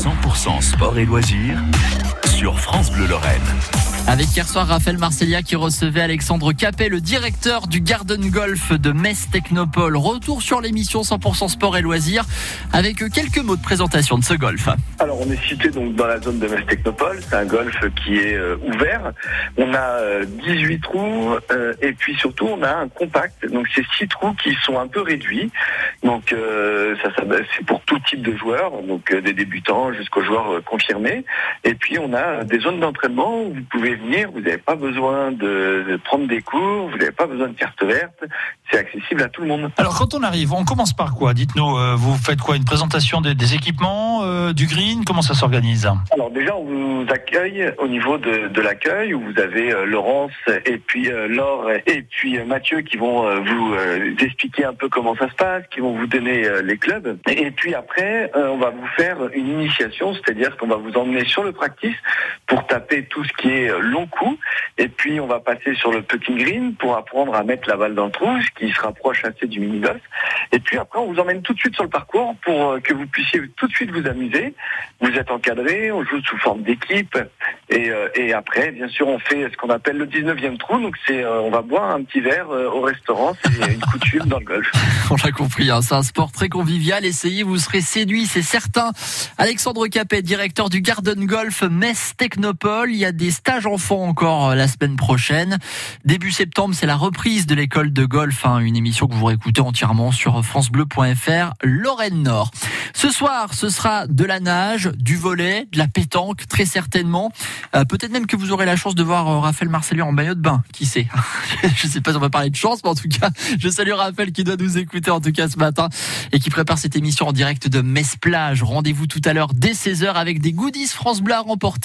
100% sport et loisirs sur France Bleu Lorraine. Avec hier soir Raphaël Marcellia qui recevait Alexandre Capet, le directeur du Garden Golf de Metz Technopole. Retour sur l'émission 100% sport et loisirs avec quelques mots de présentation de ce golf. Alors on est situé donc dans la zone de Metz Technopole. C'est un golf qui est euh, ouvert. On a euh, 18 trous euh, et puis surtout on a un compact. Donc c'est six trous qui sont un peu réduits. Donc euh, ça, ça c'est pour tout type de joueurs, donc euh, des débutants jusqu'aux joueurs euh, confirmés. Et puis on a des zones d'entraînement où vous pouvez venir. Vous n'avez pas besoin de, de prendre des cours. Vous n'avez pas besoin de carte verte. C'est accessible à tout le monde. Alors quand on arrive, on commence par quoi? Dites-nous, euh, vous faites quoi? Une présentation des, des équipements, euh, du green? Comment ça s'organise? Alors déjà, on vous accueille au niveau de, de l'accueil où vous avez euh, Laurence et puis Laure et puis Mathieu qui vont vous expliquer un peu comment ça se passe, qui vont vous donner les clubs. Et puis après, on va vous faire une initiation, c'est-à-dire qu'on va vous emmener sur le practice pour taper tout ce qui est euh, long coup. Et puis on va passer sur le petit green pour apprendre à mettre la balle dans le trou, qui se rapproche assez du mini-golf. Et puis après, on vous emmène tout de suite sur le parcours pour euh, que vous puissiez tout de suite vous amuser. Vous êtes encadré, on joue sous forme d'équipe. Et, euh, et après, bien sûr, on fait ce qu'on appelle le 19e trou. Donc c'est, euh, on va boire un petit verre au restaurant. C'est une coutume dans le golf. On l'a compris, hein, c'est un sport très convivial. Essayez, vous serez séduit, c'est certain. Alexandre Capet, directeur du Garden Golf Metz Technopole. Il y a des stages enfants encore la semaine prochaine. Début septembre, c'est la reprise de l'école de golf, hein, une émission que vous réécoutez entièrement sur francebleu.fr Lorraine Nord. Ce soir, ce sera de la nage, du volet, de la pétanque, très certainement. Euh, Peut-être même que vous aurez la chance de voir euh, Raphaël Marcellier en maillot de bain. Qui sait? Je sais pas si on va parler de chance, mais en tout cas, je salue Raphaël qui doit nous écouter en tout cas ce matin et qui prépare cette émission en direct de Metz Plage. Rendez-vous tout à l'heure dès 16h avec des goodies France Bleu à remporter.